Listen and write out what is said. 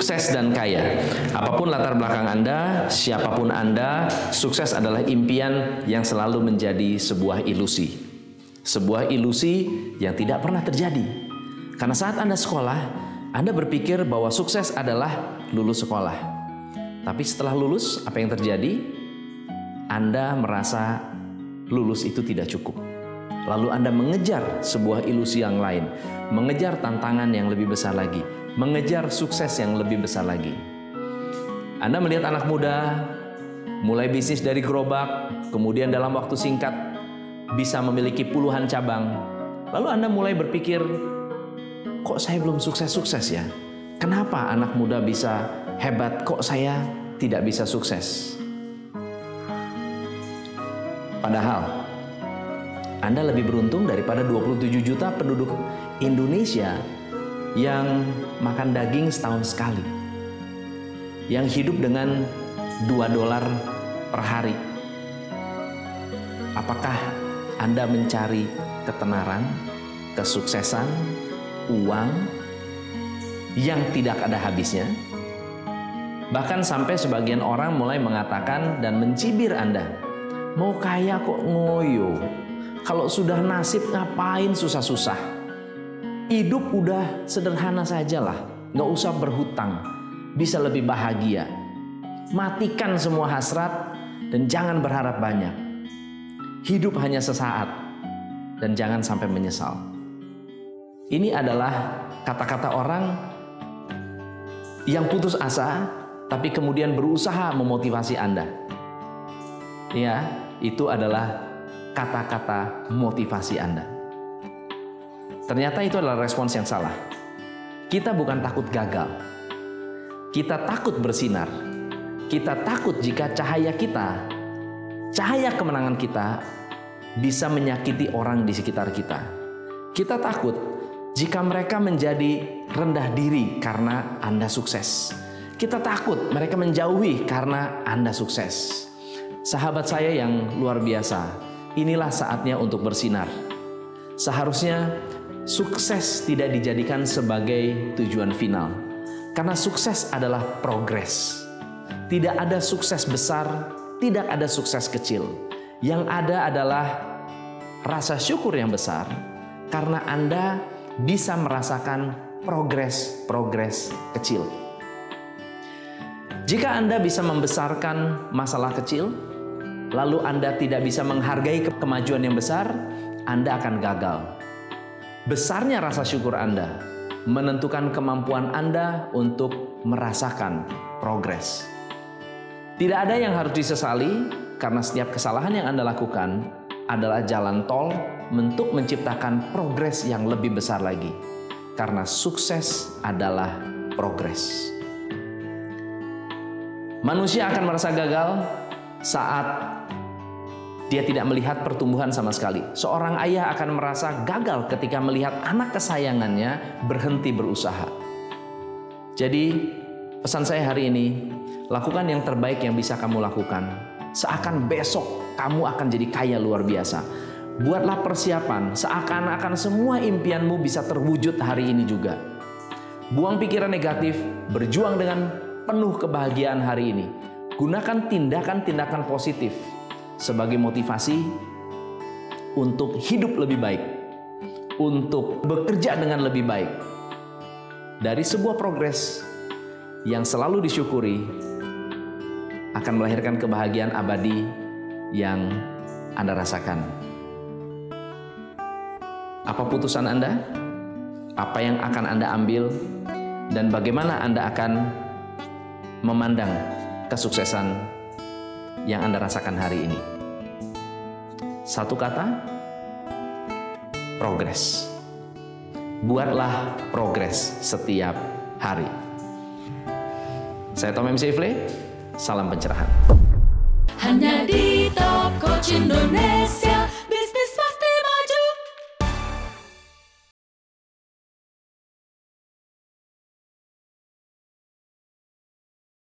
sukses dan kaya. Apa pun latar belakang Anda, siapa pun Anda, sukses adalah impian yang selalu menjadi sebuah ilusi. Sebuah ilusi yang tidak pernah terjadi. Karena saat Anda sekolah, Anda berpikir bahwa sukses adalah lulus sekolah. Tapi setelah lulus, apa yang terjadi? Anda merasa lulus itu tidak cukup. Lalu Anda mengejar sebuah ilusi yang lain, mengejar tantangan yang lebih besar lagi, mengejar sukses yang lebih besar lagi. Anda melihat anak muda mulai bisnis dari gerobak, kemudian dalam waktu singkat bisa memiliki puluhan cabang. Lalu Anda mulai berpikir, kok saya belum sukses-sukses ya? Kenapa anak muda bisa hebat, kok saya tidak bisa sukses? Padahal Anda lebih beruntung daripada 27 juta penduduk Indonesia yang makan daging setahun sekali, yang hidup dengan 2 dolar per hari. Apakah Anda mencari ketenaran, kesuksesan, uang yang tidak ada habisnya? Bahkan sampai sebagian orang mulai mengatakan dan mencibir Anda, mau kaya kok ngoyo, kalau sudah nasib ngapain susah-susah? Hidup udah sederhana sajalah, nggak usah berhutang, bisa lebih bahagia. Matikan semua hasrat dan jangan berharap banyak. Hidup hanya sesaat dan jangan sampai menyesal. Ini adalah kata-kata orang yang putus asa tapi kemudian berusaha memotivasi Anda. Ya, itu adalah kata-kata motivasi Anda. Ternyata itu adalah respons yang salah. Kita bukan takut gagal. Kita takut bersinar. Kita takut jika cahaya kita, cahaya kemenangan kita bisa menyakiti orang di sekitar kita. Kita takut jika mereka menjadi rendah diri karena Anda sukses. Kita takut mereka menjauhi karena Anda sukses. Sahabat saya yang luar biasa, inilah saatnya untuk bersinar. Seharusnya sukses tidak dijadikan sebagai tujuan final. Karena sukses adalah progres. Tidak ada sukses besar, tidak ada sukses kecil. Yang ada adalah rasa syukur yang besar karena Anda bisa merasakan progres-progres kecil. Jika Anda bisa membesarkan masalah kecil, lalu Anda tidak bisa menghargai kemajuan yang besar, Anda akan gagal. Besarnya rasa syukur Anda menentukan kemampuan Anda untuk merasakan progres. Tidak ada yang harus disesali karena setiap kesalahan yang Anda lakukan adalah jalan tol untuk menciptakan progres yang lebih besar lagi. Karena sukses adalah progres. Manusia akan merasa gagal saat dia tidak melihat pertumbuhan sama sekali. Seorang ayah akan merasa gagal ketika melihat anak kesayangannya berhenti berusaha. Jadi, pesan saya hari ini, lakukan yang terbaik yang bisa kamu lakukan. Seakan besok kamu akan jadi kaya luar biasa. Buatlah persiapan seakan-akan semua impianmu bisa terwujud hari ini juga. Buang pikiran negatif, berjuang dengan penuh kebahagiaan hari ini. Gunakan tindakan-tindakan positif sebagai motivasi untuk hidup lebih baik, untuk bekerja dengan lebih baik. Dari sebuah progres yang selalu disyukuri akan melahirkan kebahagiaan abadi yang Anda rasakan. Apa putusan Anda? Apa yang akan Anda ambil? Dan bagaimana Anda akan memandang kesuksesan yang Anda rasakan hari ini? Satu kata, progres. Buatlah progres setiap hari. Saya Tom MC Ifle, salam pencerahan. Hanya di Top Indonesia.